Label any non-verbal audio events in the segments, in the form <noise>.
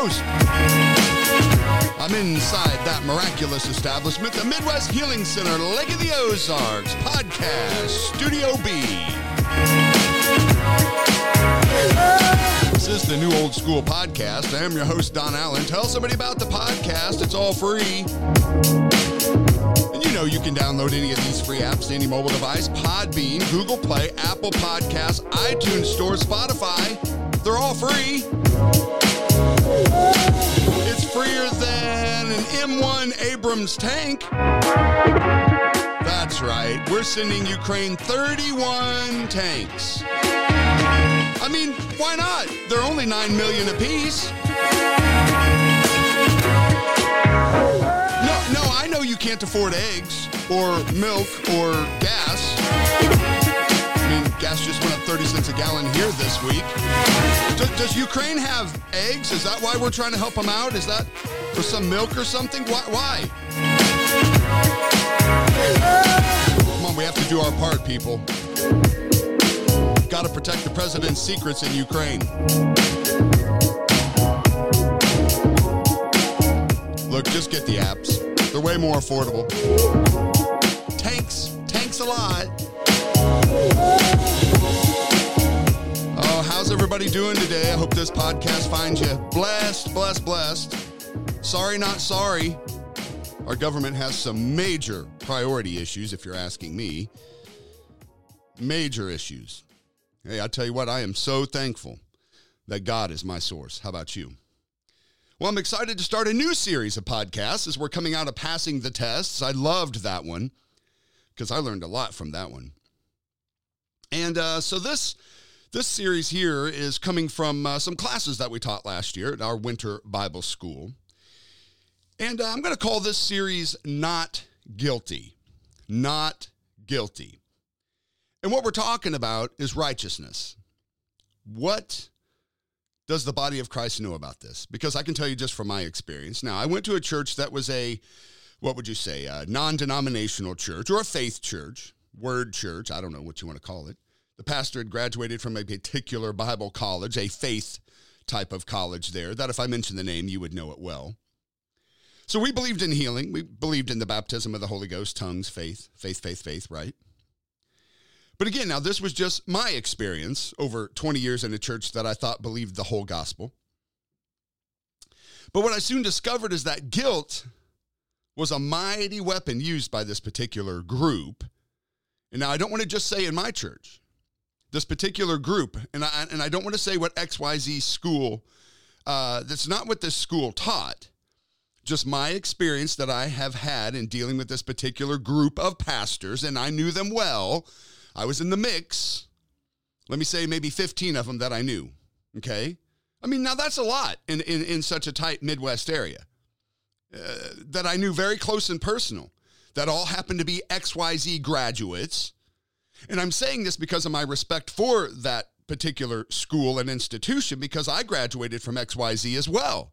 I'm inside that miraculous establishment, the Midwest Healing Center, Lake of the Ozarks Podcast Studio B. This is the new old school podcast. I am your host, Don Allen. Tell somebody about the podcast, it's all free. And you know you can download any of these free apps to any mobile device Podbean, Google Play, Apple Podcasts, iTunes Store, Spotify. They're all free. It's freer than an M1 Abrams tank. That's right. We're sending Ukraine 31 tanks. I mean, why not? They're only 9 million apiece. No, no, I know you can't afford eggs or milk or gas. Gas just went up 30 cents a gallon here this week. Does, does Ukraine have eggs? Is that why we're trying to help them out? Is that for some milk or something? Why? why? Come on, we have to do our part, people. Got to protect the president's secrets in Ukraine. Look, just get the apps. They're way more affordable. Tanks, tanks a lot. Everybody doing today? I hope this podcast finds you blessed, blessed, blessed. Sorry, not sorry. Our government has some major priority issues, if you're asking me. Major issues. Hey, I tell you what, I am so thankful that God is my source. How about you? Well, I'm excited to start a new series of podcasts as we're coming out of passing the tests. I loved that one because I learned a lot from that one. And uh, so this this series here is coming from uh, some classes that we taught last year at our winter Bible school. And uh, I'm going to call this series Not Guilty. Not Guilty. And what we're talking about is righteousness. What does the body of Christ know about this? Because I can tell you just from my experience. Now, I went to a church that was a, what would you say, a non denominational church or a faith church, word church, I don't know what you want to call it. The pastor had graduated from a particular Bible college, a faith type of college there, that if I mentioned the name, you would know it well. So we believed in healing. We believed in the baptism of the Holy Ghost, tongues, faith, faith, faith, faith, right? But again, now this was just my experience over 20 years in a church that I thought believed the whole gospel. But what I soon discovered is that guilt was a mighty weapon used by this particular group. And now I don't want to just say in my church, this particular group, and I, and I don't want to say what XYZ school, uh, that's not what this school taught, just my experience that I have had in dealing with this particular group of pastors, and I knew them well. I was in the mix. Let me say maybe 15 of them that I knew. Okay. I mean, now that's a lot in, in, in such a tight Midwest area uh, that I knew very close and personal, that all happened to be XYZ graduates. And I'm saying this because of my respect for that particular school and institution, because I graduated from XYZ as well.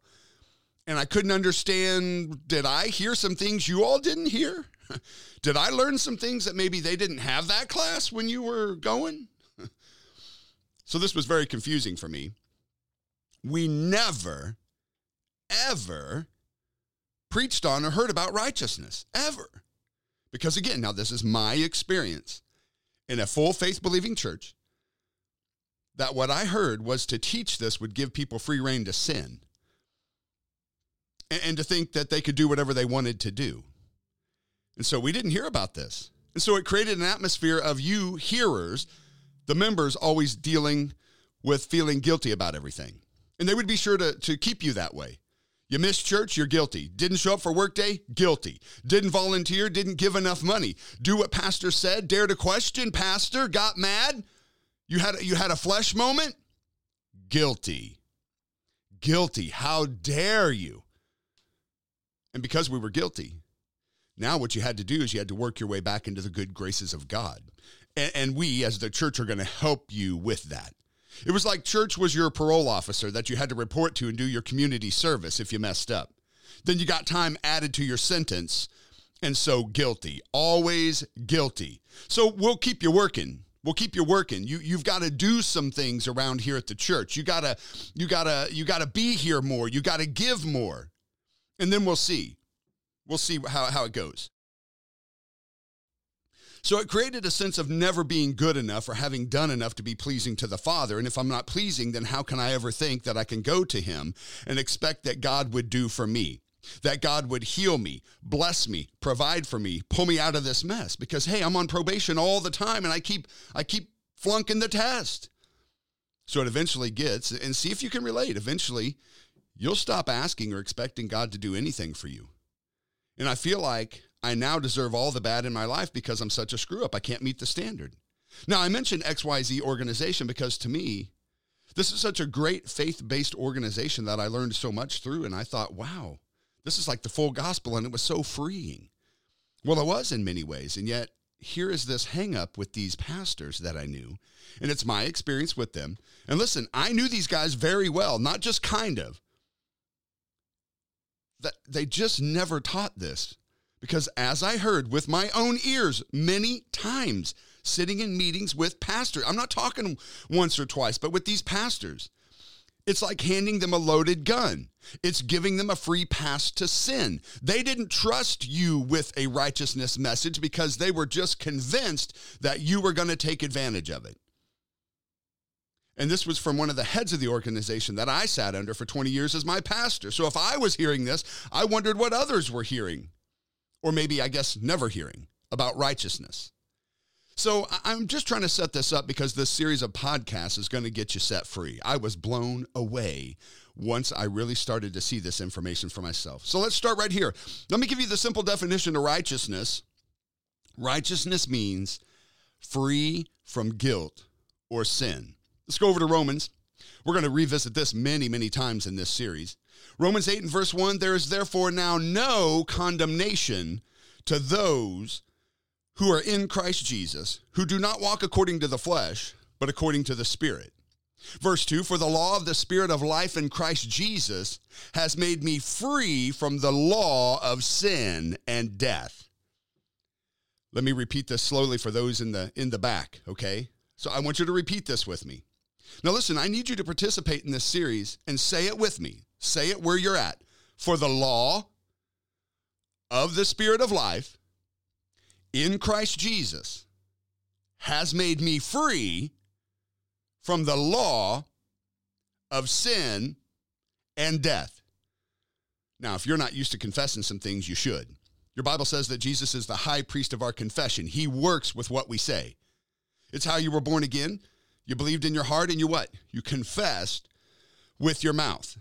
And I couldn't understand did I hear some things you all didn't hear? <laughs> Did I learn some things that maybe they didn't have that class when you were going? <laughs> so this was very confusing for me. We never, ever preached on or heard about righteousness, ever. Because again, now this is my experience in a full faith believing church that what I heard was to teach this would give people free reign to sin and to think that they could do whatever they wanted to do. And so we didn't hear about this. And so it created an atmosphere of you hearers, the members, always dealing with feeling guilty about everything. And they would be sure to, to keep you that way. You missed church, you're guilty. Didn't show up for workday, guilty. Didn't volunteer, didn't give enough money. Do what pastor said, dare to question pastor, got mad. You had you had a flesh moment, guilty. Guilty. How dare you? And because we were guilty, now, what you had to do is you had to work your way back into the good graces of God. And, and we, as the church, are going to help you with that. It was like church was your parole officer that you had to report to and do your community service if you messed up. Then you got time added to your sentence, and so guilty. Always guilty. So we'll keep you working. We'll keep you working. You you've got to do some things around here at the church. You gotta you gotta you gotta be here more. You gotta give more, and then we'll see. We'll see how how it goes. So it created a sense of never being good enough or having done enough to be pleasing to the Father. And if I'm not pleasing, then how can I ever think that I can go to Him and expect that God would do for me? That God would heal me, bless me, provide for me, pull me out of this mess because hey, I'm on probation all the time and I keep I keep flunking the test. So it eventually gets and see if you can relate. Eventually, you'll stop asking or expecting God to do anything for you. And I feel like I now deserve all the bad in my life because I'm such a screw up. I can't meet the standard. Now, I mentioned XYZ organization because to me, this is such a great faith based organization that I learned so much through. And I thought, wow, this is like the full gospel. And it was so freeing. Well, it was in many ways. And yet, here is this hangup with these pastors that I knew. And it's my experience with them. And listen, I knew these guys very well, not just kind of. That they just never taught this. Because as I heard with my own ears many times, sitting in meetings with pastors, I'm not talking once or twice, but with these pastors, it's like handing them a loaded gun. It's giving them a free pass to sin. They didn't trust you with a righteousness message because they were just convinced that you were going to take advantage of it. And this was from one of the heads of the organization that I sat under for 20 years as my pastor. So if I was hearing this, I wondered what others were hearing or maybe I guess never hearing about righteousness. So I'm just trying to set this up because this series of podcasts is going to get you set free. I was blown away once I really started to see this information for myself. So let's start right here. Let me give you the simple definition of righteousness. Righteousness means free from guilt or sin. Let's go over to Romans. We're going to revisit this many, many times in this series. Romans 8 and verse 1 there is therefore now no condemnation to those who are in Christ Jesus, who do not walk according to the flesh, but according to the Spirit. Verse 2 For the law of the Spirit of life in Christ Jesus has made me free from the law of sin and death. Let me repeat this slowly for those in the in the back, okay? So I want you to repeat this with me. Now listen, I need you to participate in this series and say it with me. Say it where you're at. For the law of the Spirit of life in Christ Jesus has made me free from the law of sin and death. Now, if you're not used to confessing some things, you should. Your Bible says that Jesus is the high priest of our confession. He works with what we say. It's how you were born again. You believed in your heart and you what? You confessed with your mouth.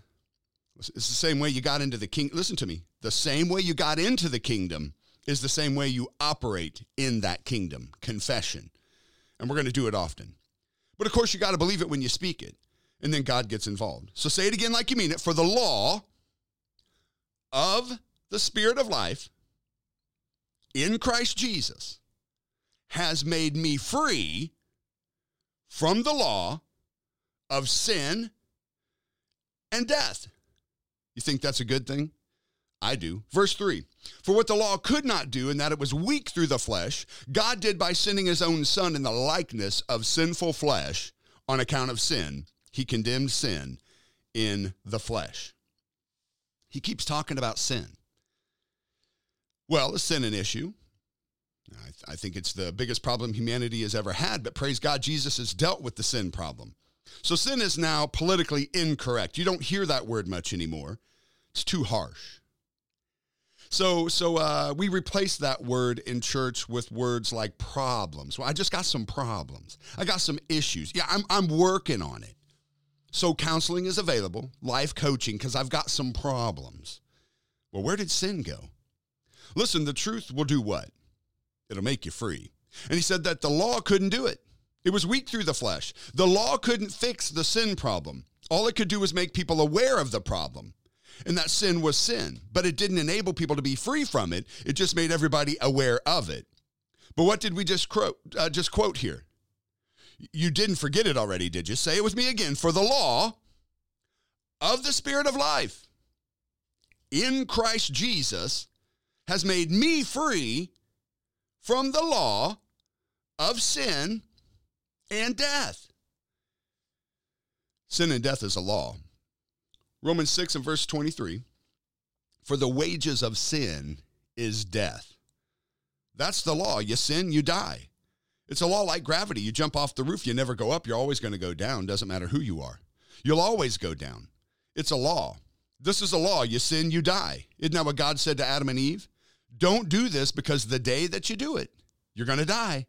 It's the same way you got into the king. Listen to me. The same way you got into the kingdom is the same way you operate in that kingdom. Confession. And we're going to do it often. But of course, you got to believe it when you speak it. And then God gets involved. So say it again like you mean it. For the law of the Spirit of life in Christ Jesus has made me free from the law of sin and death. You think that's a good thing? I do. Verse 3 For what the law could not do, in that it was weak through the flesh, God did by sending his own Son in the likeness of sinful flesh on account of sin. He condemned sin in the flesh. He keeps talking about sin. Well, is sin an issue? I, th- I think it's the biggest problem humanity has ever had, but praise God, Jesus has dealt with the sin problem. So sin is now politically incorrect. You don't hear that word much anymore. It's too harsh. So, so uh, we replace that word in church with words like problems. Well, I just got some problems. I got some issues. Yeah, I'm, I'm working on it. So counseling is available, life coaching, because I've got some problems. Well, where did sin go? Listen, the truth will do what? It'll make you free. And he said that the law couldn't do it. It was weak through the flesh. The law couldn't fix the sin problem. All it could do was make people aware of the problem. And that sin was sin, but it didn't enable people to be free from it. It just made everybody aware of it. But what did we just quote, uh, just quote here? You didn't forget it already, did you? Say it with me again. For the law of the Spirit of life in Christ Jesus has made me free from the law of sin and death. Sin and death is a law. Romans 6 and verse 23 For the wages of sin is death. That's the law. You sin, you die. It's a law like gravity. You jump off the roof, you never go up. You're always going to go down. Doesn't matter who you are. You'll always go down. It's a law. This is a law. You sin, you die. Isn't that what God said to Adam and Eve? Don't do this because the day that you do it, you're going to die.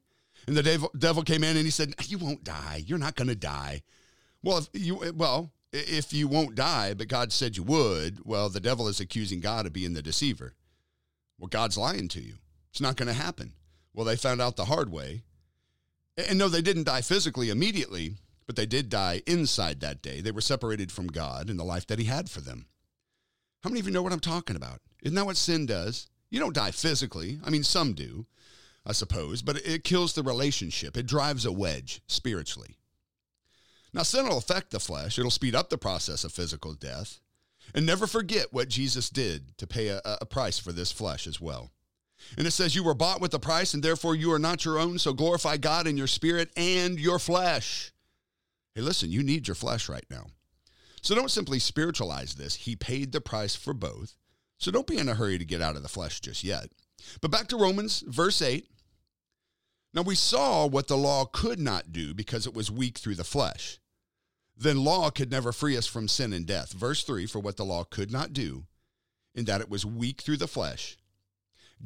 And the devil, devil came in and he said, "You won't die. You're not going to die." Well, if you well, if you won't die, but God said you would, well, the devil is accusing God of being the deceiver. Well, God's lying to you. It's not going to happen. Well, they found out the hard way. And no, they didn't die physically immediately, but they did die inside that day. They were separated from God and the life that He had for them. How many of you know what I'm talking about? Isn't that what sin does? You don't die physically. I mean, some do, I suppose, but it kills the relationship. It drives a wedge spiritually. Now, sin will affect the flesh, it'll speed up the process of physical death. And never forget what Jesus did to pay a, a price for this flesh as well. And it says, You were bought with a price, and therefore you are not your own. So glorify God in your spirit and your flesh. Hey, listen, you need your flesh right now. So don't simply spiritualize this. He paid the price for both. So don't be in a hurry to get out of the flesh just yet. But back to Romans, verse 8. Now we saw what the law could not do because it was weak through the flesh. Then law could never free us from sin and death. Verse 3 For what the law could not do, in that it was weak through the flesh,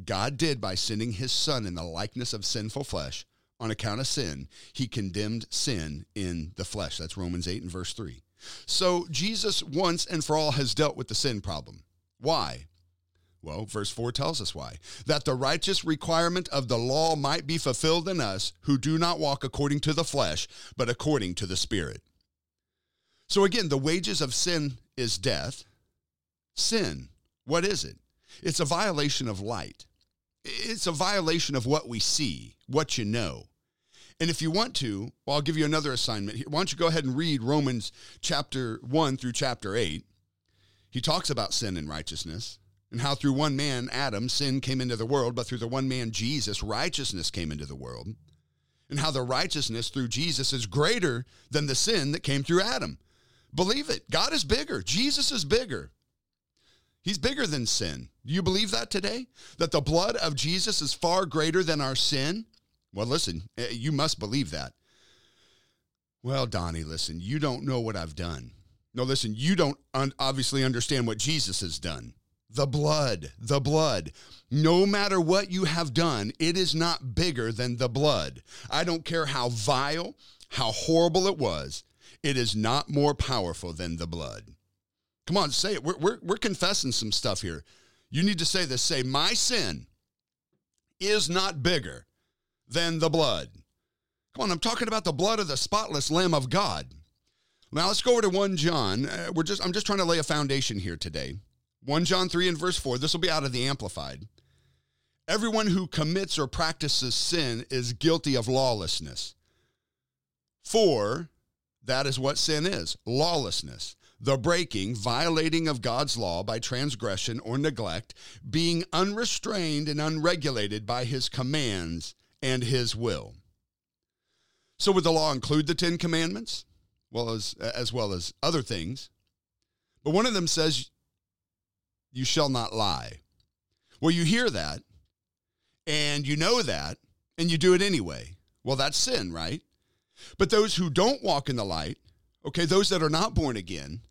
God did by sending his Son in the likeness of sinful flesh. On account of sin, he condemned sin in the flesh. That's Romans 8 and verse 3. So Jesus once and for all has dealt with the sin problem. Why? Well, verse 4 tells us why. That the righteous requirement of the law might be fulfilled in us who do not walk according to the flesh, but according to the Spirit. So again, the wages of sin is death. Sin, what is it? It's a violation of light. It's a violation of what we see, what you know. And if you want to, well, I'll give you another assignment here. Why don't you go ahead and read Romans chapter 1 through chapter 8? He talks about sin and righteousness and how through one man, Adam, sin came into the world, but through the one man, Jesus, righteousness came into the world. And how the righteousness through Jesus is greater than the sin that came through Adam. Believe it. God is bigger. Jesus is bigger. He's bigger than sin. Do you believe that today? That the blood of Jesus is far greater than our sin? Well, listen, eh, you must believe that. Well, Donnie, listen, you don't know what I've done. No, listen, you don't un- obviously understand what Jesus has done. The blood, the blood. No matter what you have done, it is not bigger than the blood. I don't care how vile, how horrible it was, it is not more powerful than the blood. Come on, say it. We're, we're, we're confessing some stuff here. You need to say this say, My sin is not bigger than the blood. Come on, I'm talking about the blood of the spotless Lamb of God. Now let's go over to 1 John. Uh, we're just I'm just trying to lay a foundation here today. 1 John 3 and verse 4. This will be out of the amplified. Everyone who commits or practices sin is guilty of lawlessness. For that is what sin is, lawlessness. The breaking, violating of God's law by transgression or neglect, being unrestrained and unregulated by his commands and his will. So, would the law include the Ten Commandments? Well, as, as well as other things. But one of them says, You shall not lie. Well, you hear that, and you know that, and you do it anyway. Well, that's sin, right? But those who don't walk in the light, okay, those that are not born again,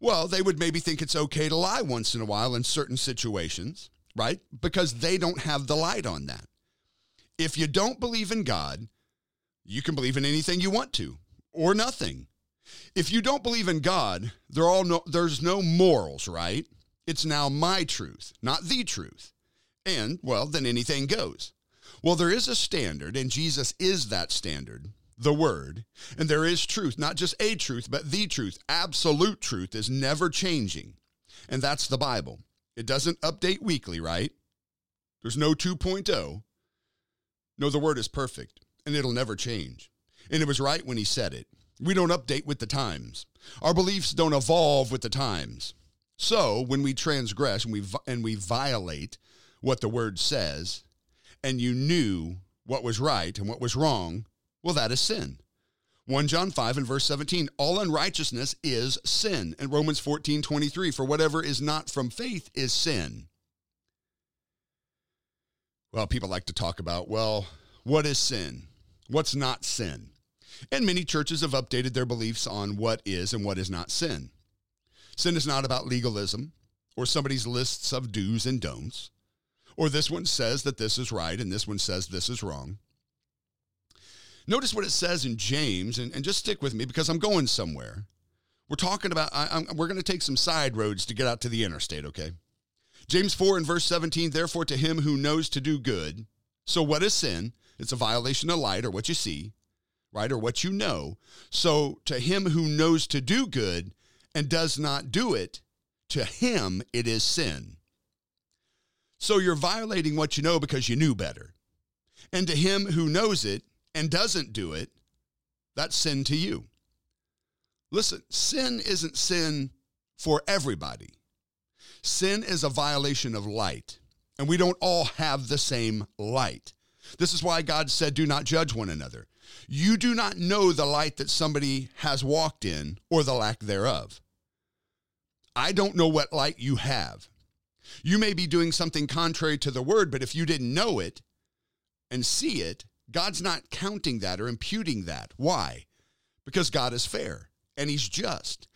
well, they would maybe think it's okay to lie once in a while in certain situations, right? Because they don't have the light on that. If you don't believe in God, you can believe in anything you want to or nothing. If you don't believe in God, there all no, there's no morals, right? It's now my truth, not the truth. And, well, then anything goes. Well, there is a standard, and Jesus is that standard, the Word. And there is truth, not just a truth, but the truth. Absolute truth is never changing. And that's the Bible. It doesn't update weekly, right? There's no 2.0. No, the word is perfect and it'll never change. And it was right when he said it. We don't update with the times. Our beliefs don't evolve with the times. So when we transgress and we, and we violate what the word says, and you knew what was right and what was wrong, well, that is sin. 1 John 5 and verse 17, all unrighteousness is sin. And Romans 14, 23, for whatever is not from faith is sin. Well, people like to talk about, well, what is sin? What's not sin? And many churches have updated their beliefs on what is and what is not sin. Sin is not about legalism or somebody's lists of do's and don'ts, or this one says that this is right and this one says this is wrong. Notice what it says in James, and, and just stick with me because I'm going somewhere. We're talking about, I, we're going to take some side roads to get out to the interstate, okay? James 4 and verse 17, therefore to him who knows to do good. So what is sin? It's a violation of light or what you see, right? Or what you know. So to him who knows to do good and does not do it, to him it is sin. So you're violating what you know because you knew better. And to him who knows it and doesn't do it, that's sin to you. Listen, sin isn't sin for everybody. Sin is a violation of light, and we don't all have the same light. This is why God said, Do not judge one another. You do not know the light that somebody has walked in or the lack thereof. I don't know what light you have. You may be doing something contrary to the word, but if you didn't know it and see it, God's not counting that or imputing that. Why? Because God is fair and he's just.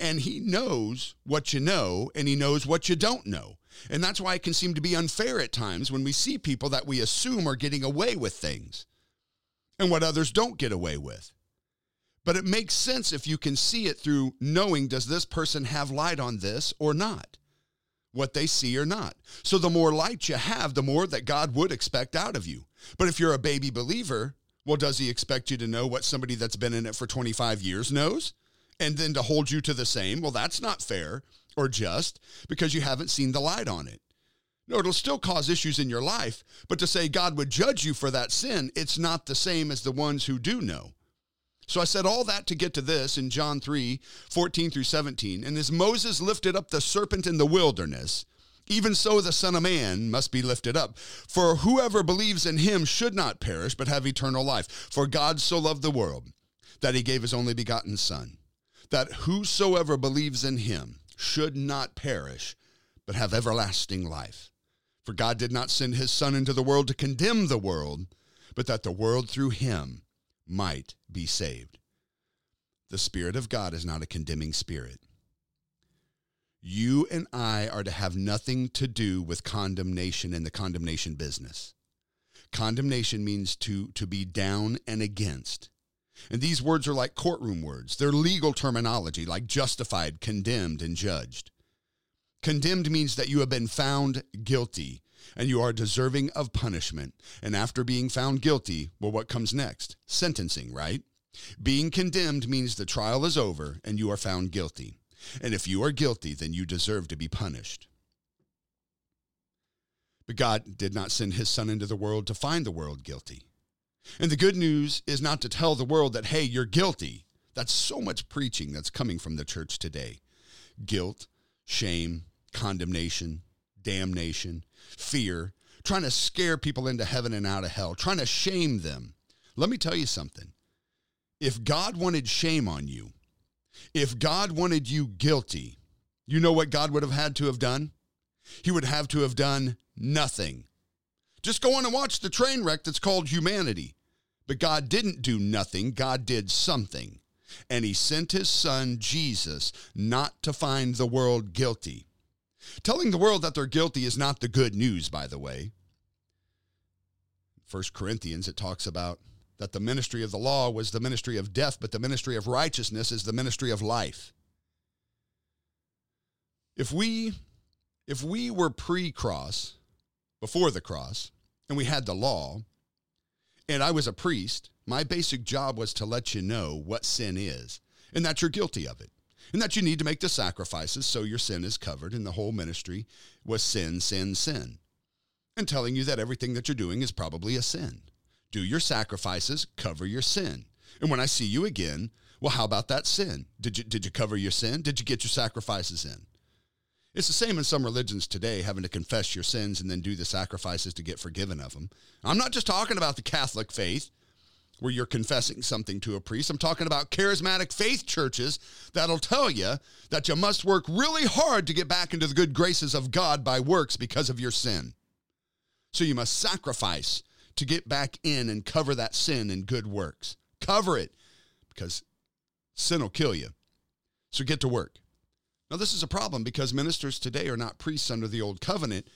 And he knows what you know and he knows what you don't know. And that's why it can seem to be unfair at times when we see people that we assume are getting away with things and what others don't get away with. But it makes sense if you can see it through knowing does this person have light on this or not? What they see or not. So the more light you have, the more that God would expect out of you. But if you're a baby believer, well, does he expect you to know what somebody that's been in it for 25 years knows? And then to hold you to the same? Well, that's not fair or just because you haven't seen the light on it. No, it'll still cause issues in your life, but to say God would judge you for that sin, it's not the same as the ones who do know. So I said all that to get to this in John 3 14 through 17. And as Moses lifted up the serpent in the wilderness, even so, the Son of Man must be lifted up. For whoever believes in him should not perish, but have eternal life. For God so loved the world that he gave his only begotten Son, that whosoever believes in him should not perish, but have everlasting life. For God did not send his Son into the world to condemn the world, but that the world through him might be saved. The Spirit of God is not a condemning spirit. You and I are to have nothing to do with condemnation and the condemnation business. Condemnation means to, to be down and against. And these words are like courtroom words. They're legal terminology, like justified, condemned, and judged. Condemned means that you have been found guilty and you are deserving of punishment. And after being found guilty, well, what comes next? Sentencing, right? Being condemned means the trial is over and you are found guilty. And if you are guilty, then you deserve to be punished. But God did not send his son into the world to find the world guilty. And the good news is not to tell the world that, hey, you're guilty. That's so much preaching that's coming from the church today guilt, shame, condemnation, damnation, fear, trying to scare people into heaven and out of hell, trying to shame them. Let me tell you something. If God wanted shame on you, if God wanted you guilty, you know what God would have had to have done? He would have to have done nothing. Just go on and watch the train wreck that's called humanity. But God didn't do nothing, God did something. And he sent his son, Jesus, not to find the world guilty. Telling the world that they're guilty is not the good news, by the way. First Corinthians, it talks about that the ministry of the law was the ministry of death, but the ministry of righteousness is the ministry of life. If we if we were pre-cross, before the cross, and we had the law, and I was a priest, my basic job was to let you know what sin is and that you're guilty of it and that you need to make the sacrifices so your sin is covered. And the whole ministry was sin, sin, sin, and telling you that everything that you're doing is probably a sin. Do your sacrifices, cover your sin. And when I see you again, well, how about that sin? Did you, did you cover your sin? Did you get your sacrifices in? It's the same in some religions today, having to confess your sins and then do the sacrifices to get forgiven of them. I'm not just talking about the Catholic faith. Where you're confessing something to a priest. I'm talking about charismatic faith churches that'll tell you that you must work really hard to get back into the good graces of God by works because of your sin. So you must sacrifice to get back in and cover that sin in good works. Cover it because sin will kill you. So get to work. Now, this is a problem because ministers today are not priests under the old covenant,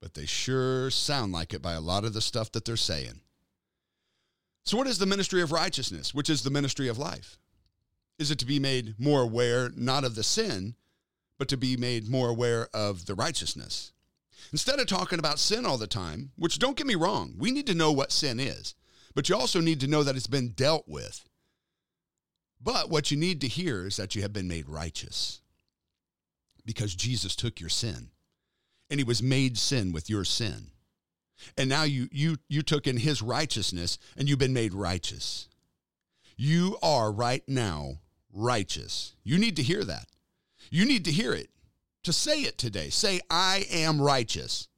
but they sure sound like it by a lot of the stuff that they're saying. So, what is the ministry of righteousness, which is the ministry of life? Is it to be made more aware not of the sin, but to be made more aware of the righteousness? Instead of talking about sin all the time, which don't get me wrong, we need to know what sin is, but you also need to know that it's been dealt with. But what you need to hear is that you have been made righteous because Jesus took your sin and he was made sin with your sin. And now you you you took in his righteousness and you've been made righteous. You are right now righteous. You need to hear that. You need to hear it. To say it today. Say I am righteous.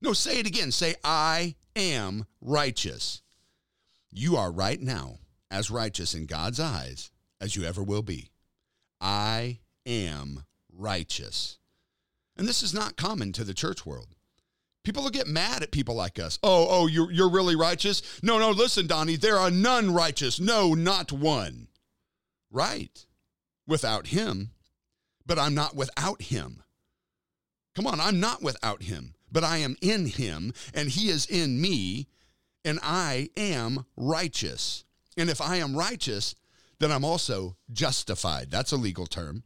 No, say it again. Say I am righteous. You are right now as righteous in God's eyes as you ever will be. I am righteous. And this is not common to the church world. People will get mad at people like us. Oh, oh, you're, you're really righteous? No, no, listen, Donnie, there are none righteous. No, not one. Right. Without him. But I'm not without him. Come on, I'm not without him, but I am in him, and he is in me, and I am righteous. And if I am righteous, then I'm also justified. That's a legal term.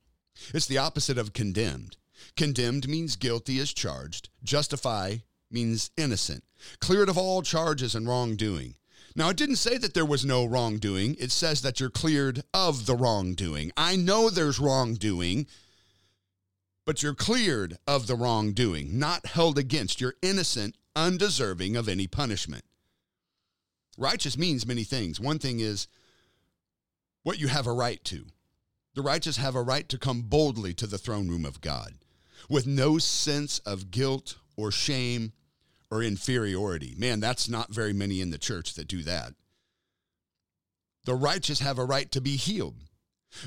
It's the opposite of condemned. Condemned means guilty as charged. Justify means innocent, cleared of all charges and wrongdoing. Now, it didn't say that there was no wrongdoing. It says that you're cleared of the wrongdoing. I know there's wrongdoing, but you're cleared of the wrongdoing, not held against. You're innocent, undeserving of any punishment. Righteous means many things. One thing is what you have a right to. The righteous have a right to come boldly to the throne room of God with no sense of guilt or shame or inferiority. Man, that's not very many in the church that do that. The righteous have a right to be healed.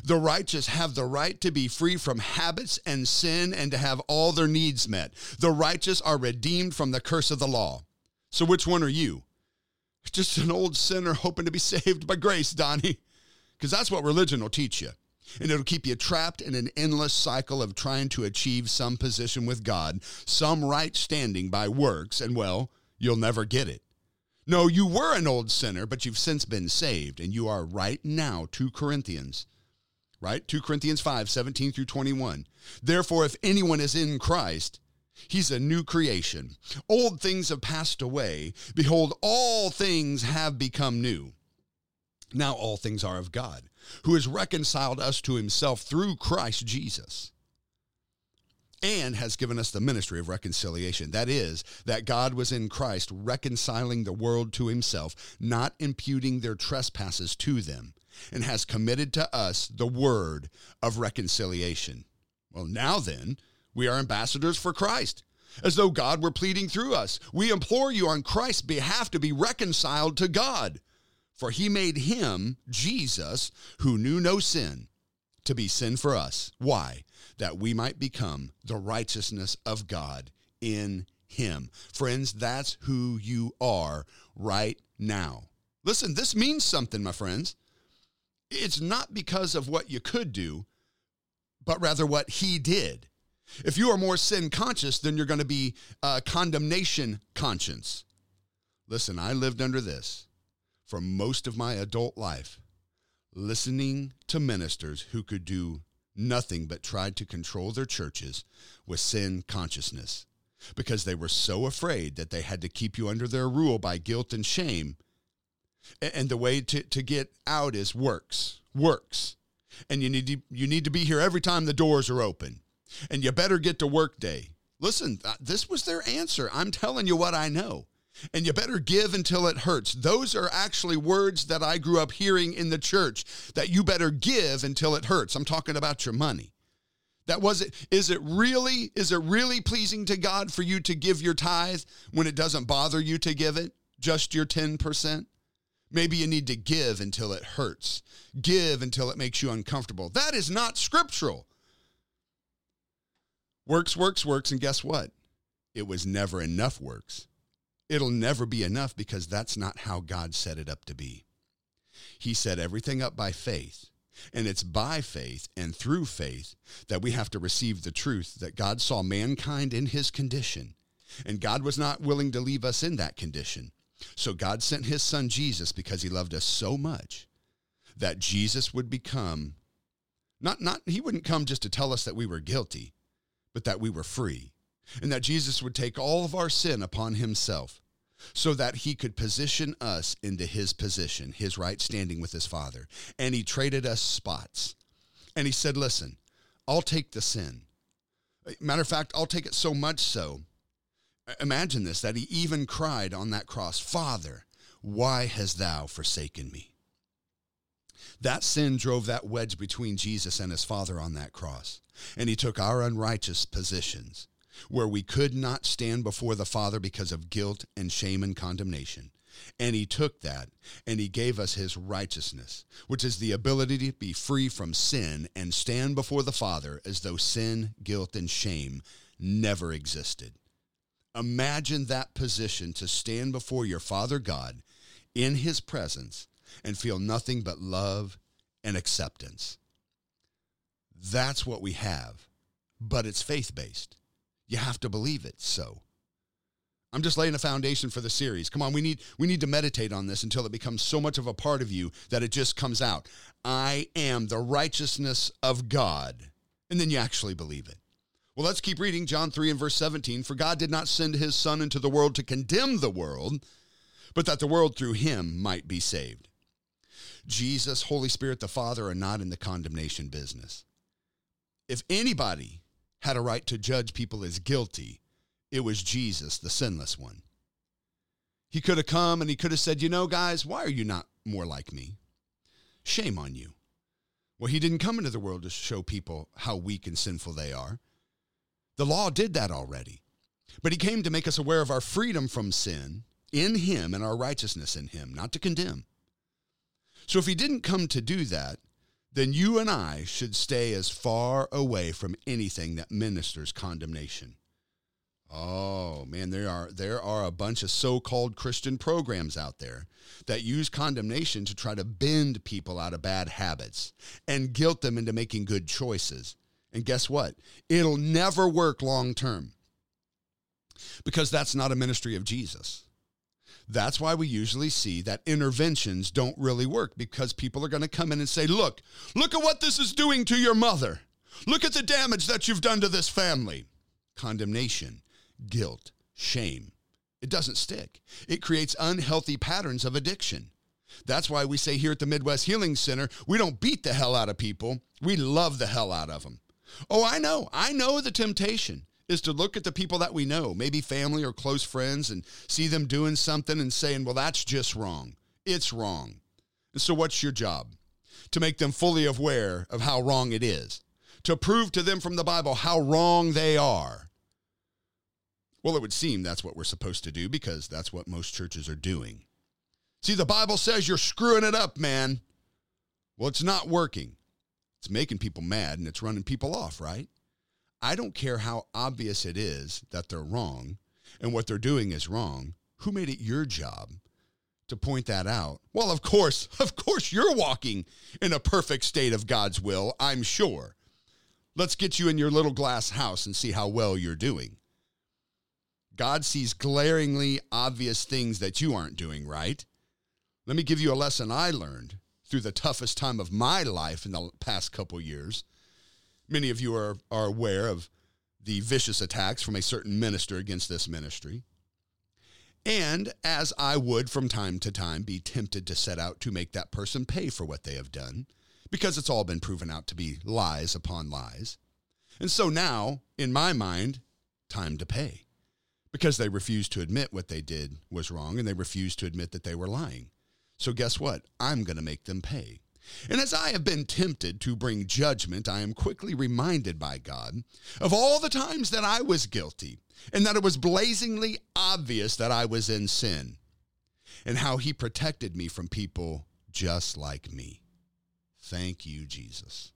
The righteous have the right to be free from habits and sin and to have all their needs met. The righteous are redeemed from the curse of the law. So, which one are you? Just an old sinner hoping to be <laughs> saved by grace, Donnie. Because that's what religion will teach you. And it'll keep you trapped in an endless cycle of trying to achieve some position with God, some right standing by works, and well, you'll never get it. No, you were an old sinner, but you've since been saved, and you are right now, 2 Corinthians, right? 2 Corinthians 5, 17 through 21. Therefore, if anyone is in Christ, he's a new creation. Old things have passed away. Behold, all things have become new. Now all things are of God who has reconciled us to himself through Christ Jesus and has given us the ministry of reconciliation. That is, that God was in Christ reconciling the world to himself, not imputing their trespasses to them, and has committed to us the word of reconciliation. Well, now then, we are ambassadors for Christ, as though God were pleading through us. We implore you on Christ's behalf to be reconciled to God. For he made him, Jesus, who knew no sin, to be sin for us. Why? That we might become the righteousness of God in him. Friends, that's who you are right now. Listen, this means something, my friends. It's not because of what you could do, but rather what he did. If you are more sin conscious, then you're going to be uh, condemnation conscience. Listen, I lived under this for most of my adult life listening to ministers who could do nothing but try to control their churches with sin consciousness because they were so afraid that they had to keep you under their rule by guilt and shame. And the way to, to get out is works, works. And you need to, you need to be here every time the doors are open. And you better get to work day. Listen, uh, this was their answer. I'm telling you what I know and you better give until it hurts. Those are actually words that I grew up hearing in the church that you better give until it hurts. I'm talking about your money. That was it. Is it really, is it really pleasing to God for you to give your tithe when it doesn't bother you to give it? Just your 10%? Maybe you need to give until it hurts, give until it makes you uncomfortable. That is not scriptural. Works, works, works, and guess what? It was never enough works. It'll never be enough because that's not how God set it up to be. He set everything up by faith. And it's by faith and through faith that we have to receive the truth that God saw mankind in his condition. And God was not willing to leave us in that condition. So God sent his son Jesus because he loved us so much that Jesus would become not not he wouldn't come just to tell us that we were guilty, but that we were free. And that Jesus would take all of our sin upon himself so that he could position us into his position, his right standing with his Father. And he traded us spots. And he said, Listen, I'll take the sin. Matter of fact, I'll take it so much so. Imagine this that he even cried on that cross, Father, why hast thou forsaken me? That sin drove that wedge between Jesus and his Father on that cross. And he took our unrighteous positions where we could not stand before the Father because of guilt and shame and condemnation. And he took that and he gave us his righteousness, which is the ability to be free from sin and stand before the Father as though sin, guilt, and shame never existed. Imagine that position to stand before your Father God in his presence and feel nothing but love and acceptance. That's what we have, but it's faith based. You have to believe it. So I'm just laying a foundation for the series. Come on, we need we need to meditate on this until it becomes so much of a part of you that it just comes out. I am the righteousness of God. And then you actually believe it. Well, let's keep reading John 3 and verse 17. For God did not send his son into the world to condemn the world, but that the world through him might be saved. Jesus, Holy Spirit, the Father are not in the condemnation business. If anybody had a right to judge people as guilty, it was Jesus, the sinless one. He could have come and he could have said, You know, guys, why are you not more like me? Shame on you. Well, he didn't come into the world to show people how weak and sinful they are. The law did that already. But he came to make us aware of our freedom from sin in him and our righteousness in him, not to condemn. So if he didn't come to do that, then you and I should stay as far away from anything that ministers condemnation. Oh man, there are there are a bunch of so-called Christian programs out there that use condemnation to try to bend people out of bad habits and guilt them into making good choices. And guess what? It'll never work long term. Because that's not a ministry of Jesus. That's why we usually see that interventions don't really work because people are going to come in and say, Look, look at what this is doing to your mother. Look at the damage that you've done to this family. Condemnation, guilt, shame. It doesn't stick. It creates unhealthy patterns of addiction. That's why we say here at the Midwest Healing Center, we don't beat the hell out of people, we love the hell out of them. Oh, I know. I know the temptation is to look at the people that we know, maybe family or close friends, and see them doing something and saying, well, that's just wrong. It's wrong. And so, what's your job? To make them fully aware of how wrong it is, to prove to them from the Bible how wrong they are. Well, it would seem that's what we're supposed to do because that's what most churches are doing. See, the Bible says you're screwing it up, man. Well, it's not working. It's making people mad and it's running people off, right? I don't care how obvious it is that they're wrong and what they're doing is wrong. Who made it your job to point that out? Well, of course, <laughs> of course, you're walking in a perfect state of God's will, I'm sure. Let's get you in your little glass house and see how well you're doing. God sees glaringly obvious things that you aren't doing right. Let me give you a lesson I learned through the toughest time of my life in the past couple years. Many of you are, are aware of the vicious attacks from a certain minister against this ministry. And as I would from time to time be tempted to set out to make that person pay for what they have done, because it's all been proven out to be lies upon lies. And so now, in my mind, time to pay. Because they refused to admit what they did was wrong and they refused to admit that they were lying. So guess what? I'm going to make them pay. And as I have been tempted to bring judgment, I am quickly reminded by God of all the times that I was guilty and that it was blazingly obvious that I was in sin. and how he protected me from people just like me. Thank you, Jesus.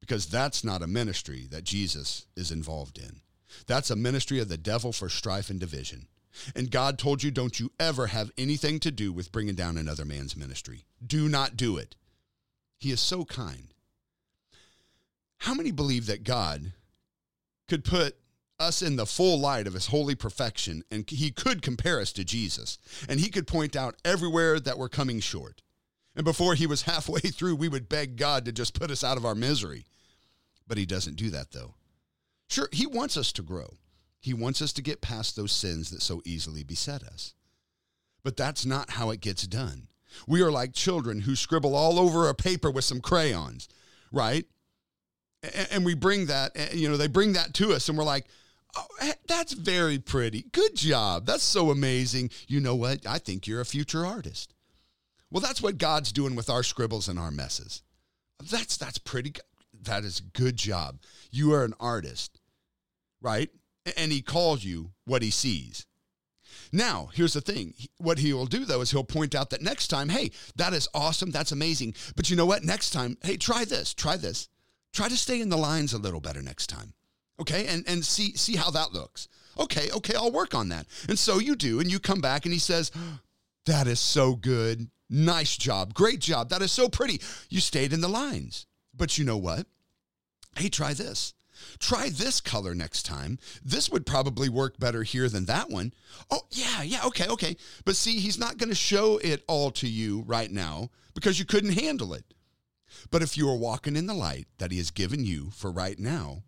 Because that's not a ministry that Jesus is involved in. That's a ministry of the devil for strife and division. And God told you, don't you ever have anything to do with bringing down another man's ministry. Do not do it. He is so kind. How many believe that God could put us in the full light of his holy perfection and he could compare us to Jesus and he could point out everywhere that we're coming short? And before he was <laughs> halfway through, we would beg God to just put us out of our misery. But he doesn't do that, though. Sure, he wants us to grow. He wants us to get past those sins that so easily beset us. But that's not how it gets done. We are like children who scribble all over a paper with some crayons, right? And we bring that, eh, you know, they bring that to us and we're like, oh, that's very pretty. Good job. That's so amazing. You know what? I think you're a future artist. Well, that's what God's doing with our scribbles and our messes. That's that's pretty that is good job. You are an artist, right? And he calls you what he sees. Now, here's the thing. What he will do though is he'll point out that next time, hey, that is awesome. That's amazing. But you know what? Next time, hey, try this. Try this. Try to stay in the lines a little better next time. Okay? And and see see how that looks. Okay, okay, I'll work on that. And so you do, and you come back and he says, <gasps> That is so good. Nice job. Great job. That is so pretty. You stayed in the lines. But you know what? Hey, try this. Try this color next time. This would probably work better here than that one. Oh, yeah, yeah, okay, okay. But see, he's not going to show it all to you right now because you couldn't handle it. But if you are walking in the light that he has given you for right now,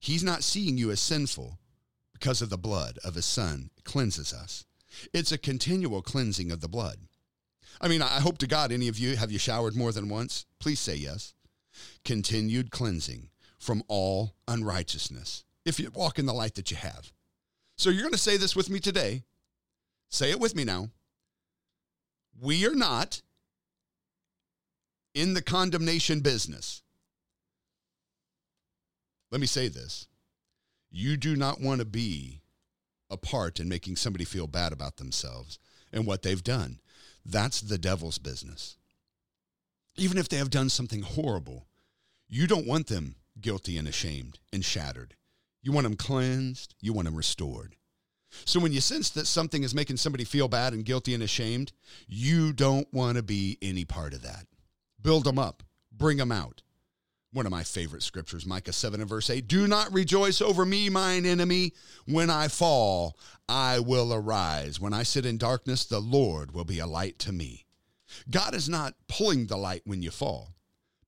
he's not seeing you as sinful because of the blood of his son cleanses us. It's a continual cleansing of the blood. I mean, I hope to God any of you have you showered more than once? Please say yes. Continued cleansing from all unrighteousness if you walk in the light that you have. So you're going to say this with me today. Say it with me now. We are not in the condemnation business. Let me say this. You do not want to be a part in making somebody feel bad about themselves and what they've done. That's the devil's business. Even if they have done something horrible, you don't want them guilty and ashamed and shattered. You want them cleansed, you want them restored. So when you sense that something is making somebody feel bad and guilty and ashamed, you don't want to be any part of that. Build them up, bring them out. One of my favorite scriptures, Micah 7 and verse 8 Do not rejoice over me, mine enemy. When I fall, I will arise. When I sit in darkness, the Lord will be a light to me. God is not pulling the light when you fall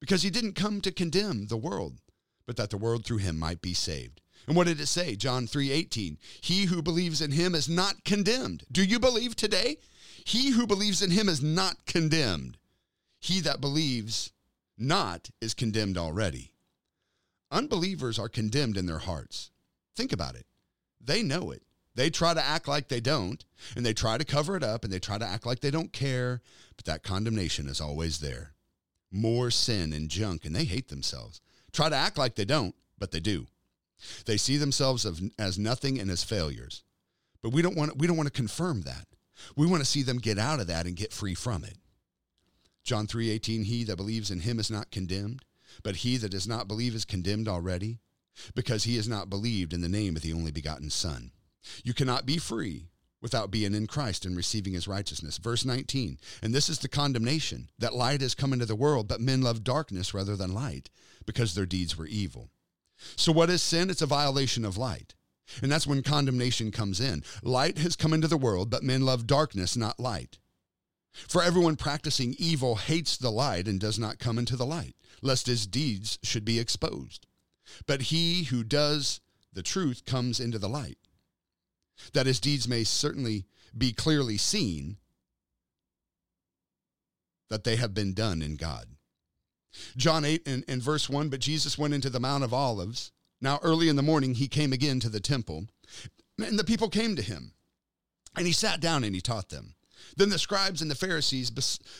because he didn't come to condemn the world, but that the world through him might be saved. And what did it say? John 3:18. He who believes in him is not condemned. Do you believe today? He who believes in him is not condemned. He that believes not is condemned already. Unbelievers are condemned in their hearts. Think about it. They know it. They try to act like they don't, and they try to cover it up, and they try to act like they don't care, but that condemnation is always there. More sin and junk, and they hate themselves try to act like they don't, but they do. They see themselves as nothing and as failures. But we don't want we don't want to confirm that. We want to see them get out of that and get free from it. John 3:18 He that believes in him is not condemned, but he that does not believe is condemned already, because he has not believed in the name of the only begotten Son. You cannot be free without being in Christ and receiving his righteousness. Verse 19, and this is the condemnation that light has come into the world, but men love darkness rather than light because their deeds were evil. So, what is sin? It's a violation of light. And that's when condemnation comes in. Light has come into the world, but men love darkness, not light. For everyone practicing evil hates the light and does not come into the light, lest his deeds should be exposed. But he who does the truth comes into the light that his deeds may certainly be clearly seen that they have been done in God. John 8 and, and verse 1 But Jesus went into the Mount of Olives. Now, early in the morning, he came again to the temple, and the people came to him. And he sat down and he taught them. Then the scribes and the Pharisees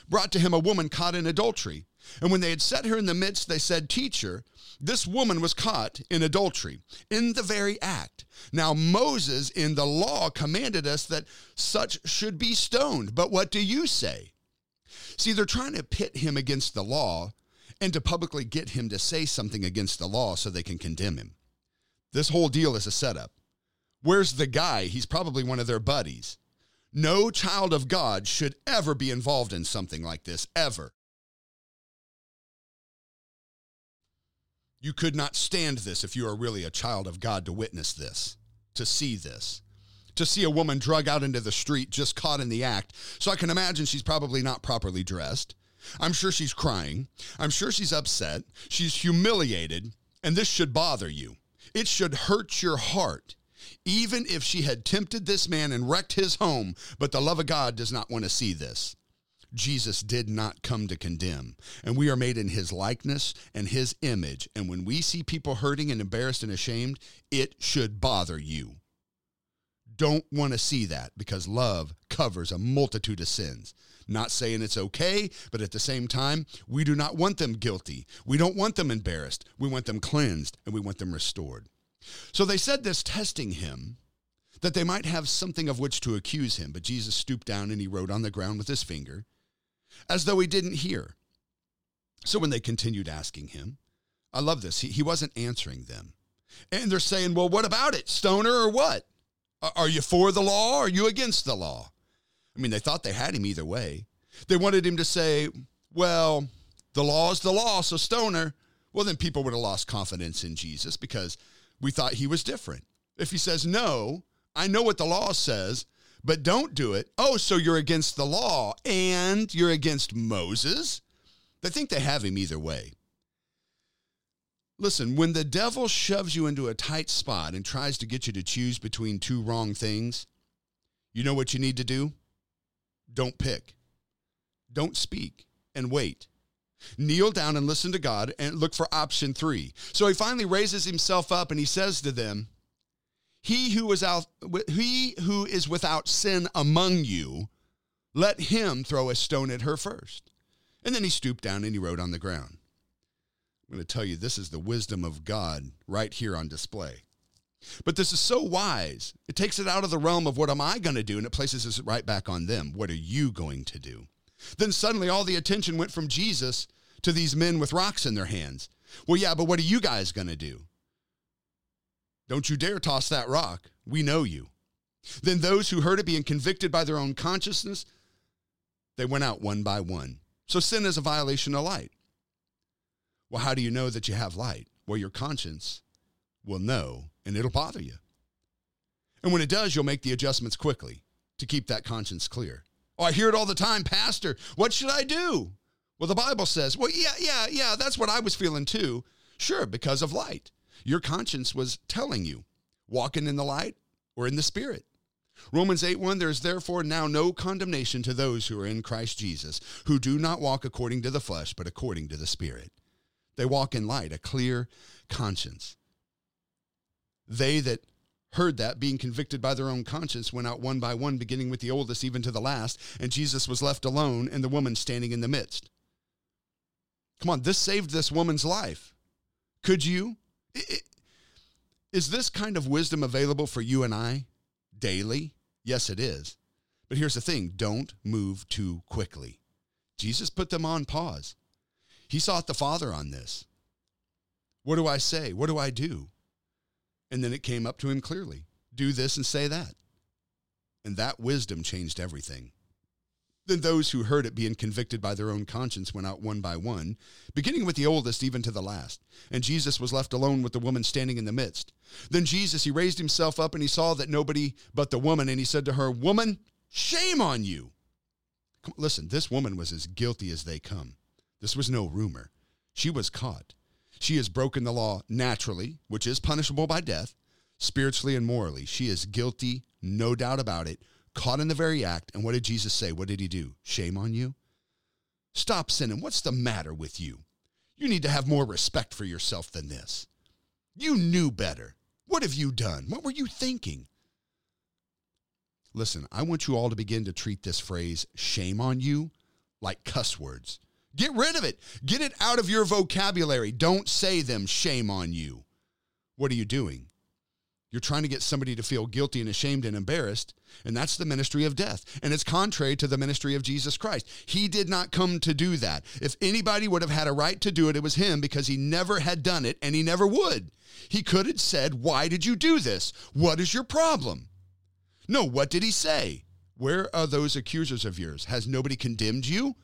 brought to him a woman caught in adultery. And when they had set her in the midst, they said, Teacher, this woman was caught in adultery, in the very act. Now, Moses in the law commanded us that such should be stoned. But what do you say? See, they're trying to pit him against the law and to publicly get him to say something against the law so they can condemn him. This whole deal is a setup. Where's the guy? He's probably one of their buddies. No child of God should ever be involved in something like this, ever. You could not stand this if you are really a child of God to witness this, to see this, to see a woman drug out into the street just caught in the act. So I can imagine she's probably not properly dressed. I'm sure she's crying. I'm sure she's upset. She's humiliated. And this should bother you. It should hurt your heart even if she had tempted this man and wrecked his home, but the love of God does not want to see this. Jesus did not come to condemn, and we are made in his likeness and his image. And when we see people hurting and embarrassed and ashamed, it should bother you. Don't want to see that because love covers a multitude of sins. Not saying it's okay, but at the same time, we do not want them guilty. We don't want them embarrassed. We want them cleansed and we want them restored. So they said this, testing him, that they might have something of which to accuse him. But Jesus stooped down and he wrote on the ground with his finger, as though he didn't hear. So when they continued asking him, I love this, he, he wasn't answering them. And they're saying, Well, what about it, stoner or what? Are you for the law or are you against the law? I mean, they thought they had him either way. They wanted him to say, Well, the law is the law, so stoner. Well, then people would have lost confidence in Jesus because we thought he was different. If he says, no, I know what the law says, but don't do it. Oh, so you're against the law and you're against Moses? They think they have him either way. Listen, when the devil shoves you into a tight spot and tries to get you to choose between two wrong things, you know what you need to do? Don't pick. Don't speak and wait. Kneel down and listen to God and look for option three. So he finally raises himself up and he says to them, He who is out he who is without sin among you, let him throw a stone at her first. And then he stooped down and he wrote on the ground. I'm going to tell you this is the wisdom of God right here on display. But this is so wise. It takes it out of the realm of what am I going to do and it places it right back on them. What are you going to do? Then suddenly all the attention went from Jesus to these men with rocks in their hands. Well, yeah, but what are you guys going to do? Don't you dare toss that rock. We know you. Then those who heard it being convicted by their own consciousness, they went out one by one. So sin is a violation of light. Well, how do you know that you have light? Well, your conscience will know and it'll bother you. And when it does, you'll make the adjustments quickly to keep that conscience clear. Oh, I hear it all the time, Pastor. What should I do? Well, the Bible says, well, yeah, yeah, yeah, that's what I was feeling too. Sure, because of light. Your conscience was telling you, walking in the light or in the Spirit. Romans 8 1, there is therefore now no condemnation to those who are in Christ Jesus, who do not walk according to the flesh, but according to the Spirit. They walk in light, a clear conscience. They that heard that, being convicted by their own conscience, went out one by one, beginning with the oldest, even to the last, and Jesus was left alone, and the woman standing in the midst. Come on, this saved this woman's life. Could you? Is this kind of wisdom available for you and I daily? Yes, it is. But here's the thing don't move too quickly. Jesus put them on pause. He sought the Father on this. What do I say? What do I do? And then it came up to him clearly do this and say that. And that wisdom changed everything. Then those who heard it, being convicted by their own conscience, went out one by one, beginning with the oldest, even to the last. And Jesus was left alone with the woman standing in the midst. Then Jesus, he raised himself up and he saw that nobody but the woman, and he said to her, Woman, shame on you. Listen, this woman was as guilty as they come. This was no rumor. She was caught. She has broken the law naturally, which is punishable by death, spiritually and morally. She is guilty, no doubt about it, caught in the very act. And what did Jesus say? What did he do? Shame on you? Stop sinning. What's the matter with you? You need to have more respect for yourself than this. You knew better. What have you done? What were you thinking? Listen, I want you all to begin to treat this phrase, shame on you, like cuss words. Get rid of it. Get it out of your vocabulary. Don't say them, shame on you. What are you doing? You're trying to get somebody to feel guilty and ashamed and embarrassed, and that's the ministry of death. And it's contrary to the ministry of Jesus Christ. He did not come to do that. If anybody would have had a right to do it, it was him because he never had done it and he never would. He could have said, Why did you do this? What is your problem? No, what did he say? Where are those accusers of yours? Has nobody condemned you?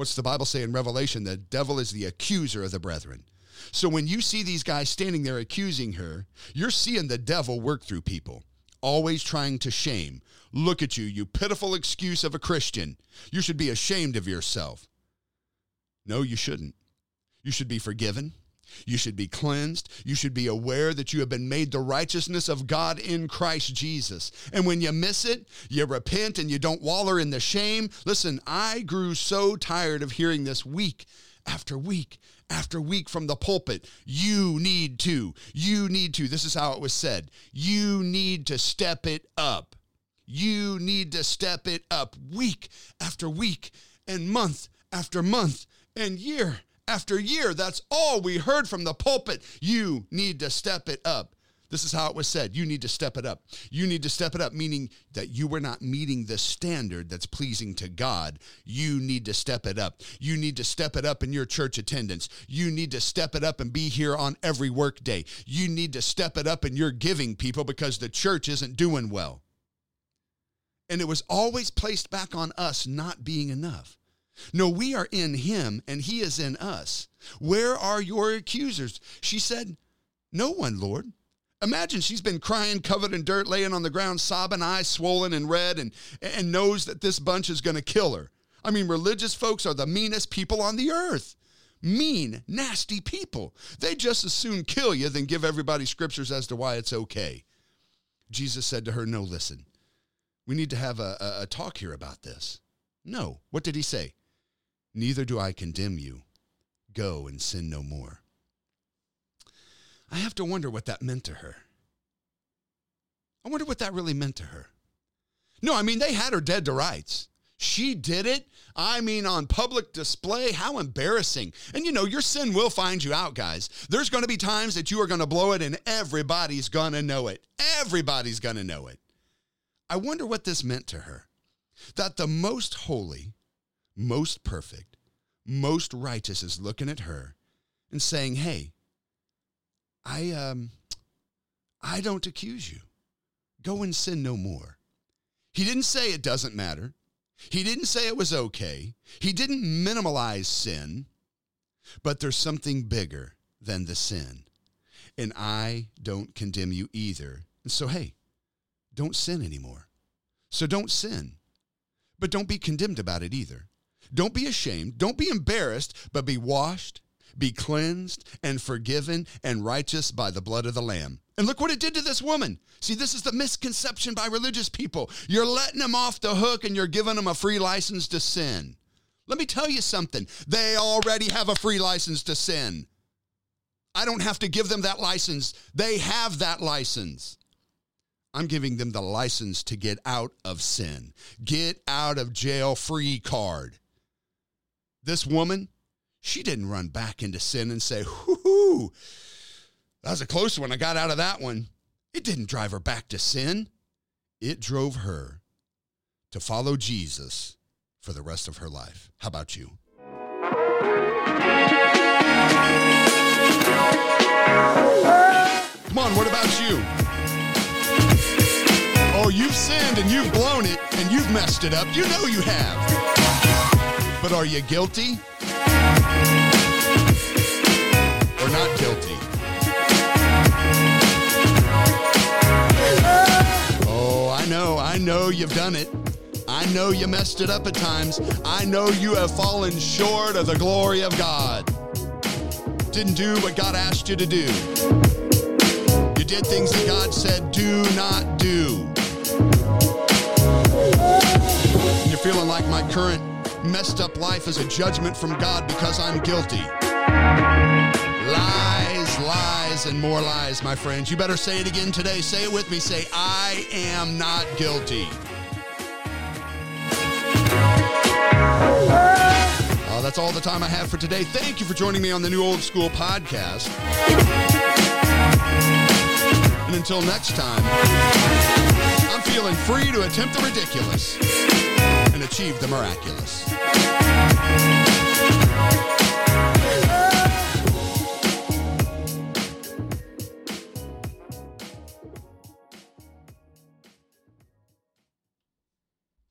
What's the Bible say in Revelation? The devil is the accuser of the brethren. So when you see these guys standing there accusing her, you're seeing the devil work through people, always trying to shame. Look at you, you pitiful excuse of a Christian. You should be ashamed of yourself. No, you shouldn't. You should be forgiven. You should be cleansed. You should be aware that you have been made the righteousness of God in Christ Jesus. And when you miss it, you repent and you don't waller in the shame. Listen, I grew so tired of hearing this week after week after week from the pulpit. You need to. You need to. This is how it was said. You need to step it up. You need to step it up week after week and month after month and year after year. That's all we heard from the pulpit. You need to step it up. This is how it was said. You need to step it up. You need to step it up, meaning that you were not meeting the standard that's pleasing to God. You need to step it up. You need to step it up in your church attendance. You need to step it up and be here on every work day. You need to step it up in your giving, people, because the church isn't doing well. And it was always placed back on us not being enough. No, we are in him and he is in us. Where are your accusers? She said, No one, Lord. Imagine she's been crying, covered in dirt, laying on the ground, sobbing, eyes swollen and red, and, and knows that this bunch is going to kill her. I mean, religious folks are the meanest people on the earth. Mean, nasty people. They just as soon kill you than give everybody scriptures as to why it's okay. Jesus said to her, No, listen, we need to have a, a, a talk here about this. No. What did he say? Neither do I condemn you. Go and sin no more. I have to wonder what that meant to her. I wonder what that really meant to her. No, I mean, they had her dead to rights. She did it. I mean, on public display. How embarrassing. And you know, your sin will find you out, guys. There's going to be times that you are going to blow it and everybody's going to know it. Everybody's going to know it. I wonder what this meant to her. That the most holy, most perfect, most righteous is looking at her and saying, Hey, I um I don't accuse you. Go and sin no more. He didn't say it doesn't matter. He didn't say it was okay. He didn't minimalize sin. But there's something bigger than the sin. And I don't condemn you either. And so, hey, don't sin anymore. So don't sin. But don't be condemned about it either. Don't be ashamed. Don't be embarrassed, but be washed, be cleansed, and forgiven and righteous by the blood of the Lamb. And look what it did to this woman. See, this is the misconception by religious people. You're letting them off the hook and you're giving them a free license to sin. Let me tell you something. They already have a free license to sin. I don't have to give them that license. They have that license. I'm giving them the license to get out of sin, get out of jail free card. This woman, she didn't run back into sin and say, whoo, that was a close one. I got out of that one. It didn't drive her back to sin. It drove her to follow Jesus for the rest of her life. How about you? Come on, what about you? Oh, you've sinned and you've blown it and you've messed it up. You know you have. But are you guilty? Or not guilty? Oh, I know, I know you've done it. I know you messed it up at times. I know you have fallen short of the glory of God. Didn't do what God asked you to do. You did things that God said do not do. And you're feeling like my current messed up life is a judgment from God because I'm guilty. Lies, lies and more lies, my friends. You better say it again today. Say it with me. Say, I am not guilty. Uh, that's all the time I have for today. Thank you for joining me on the New Old School podcast. And until next time, I'm feeling free to attempt the ridiculous and achieve the miraculous.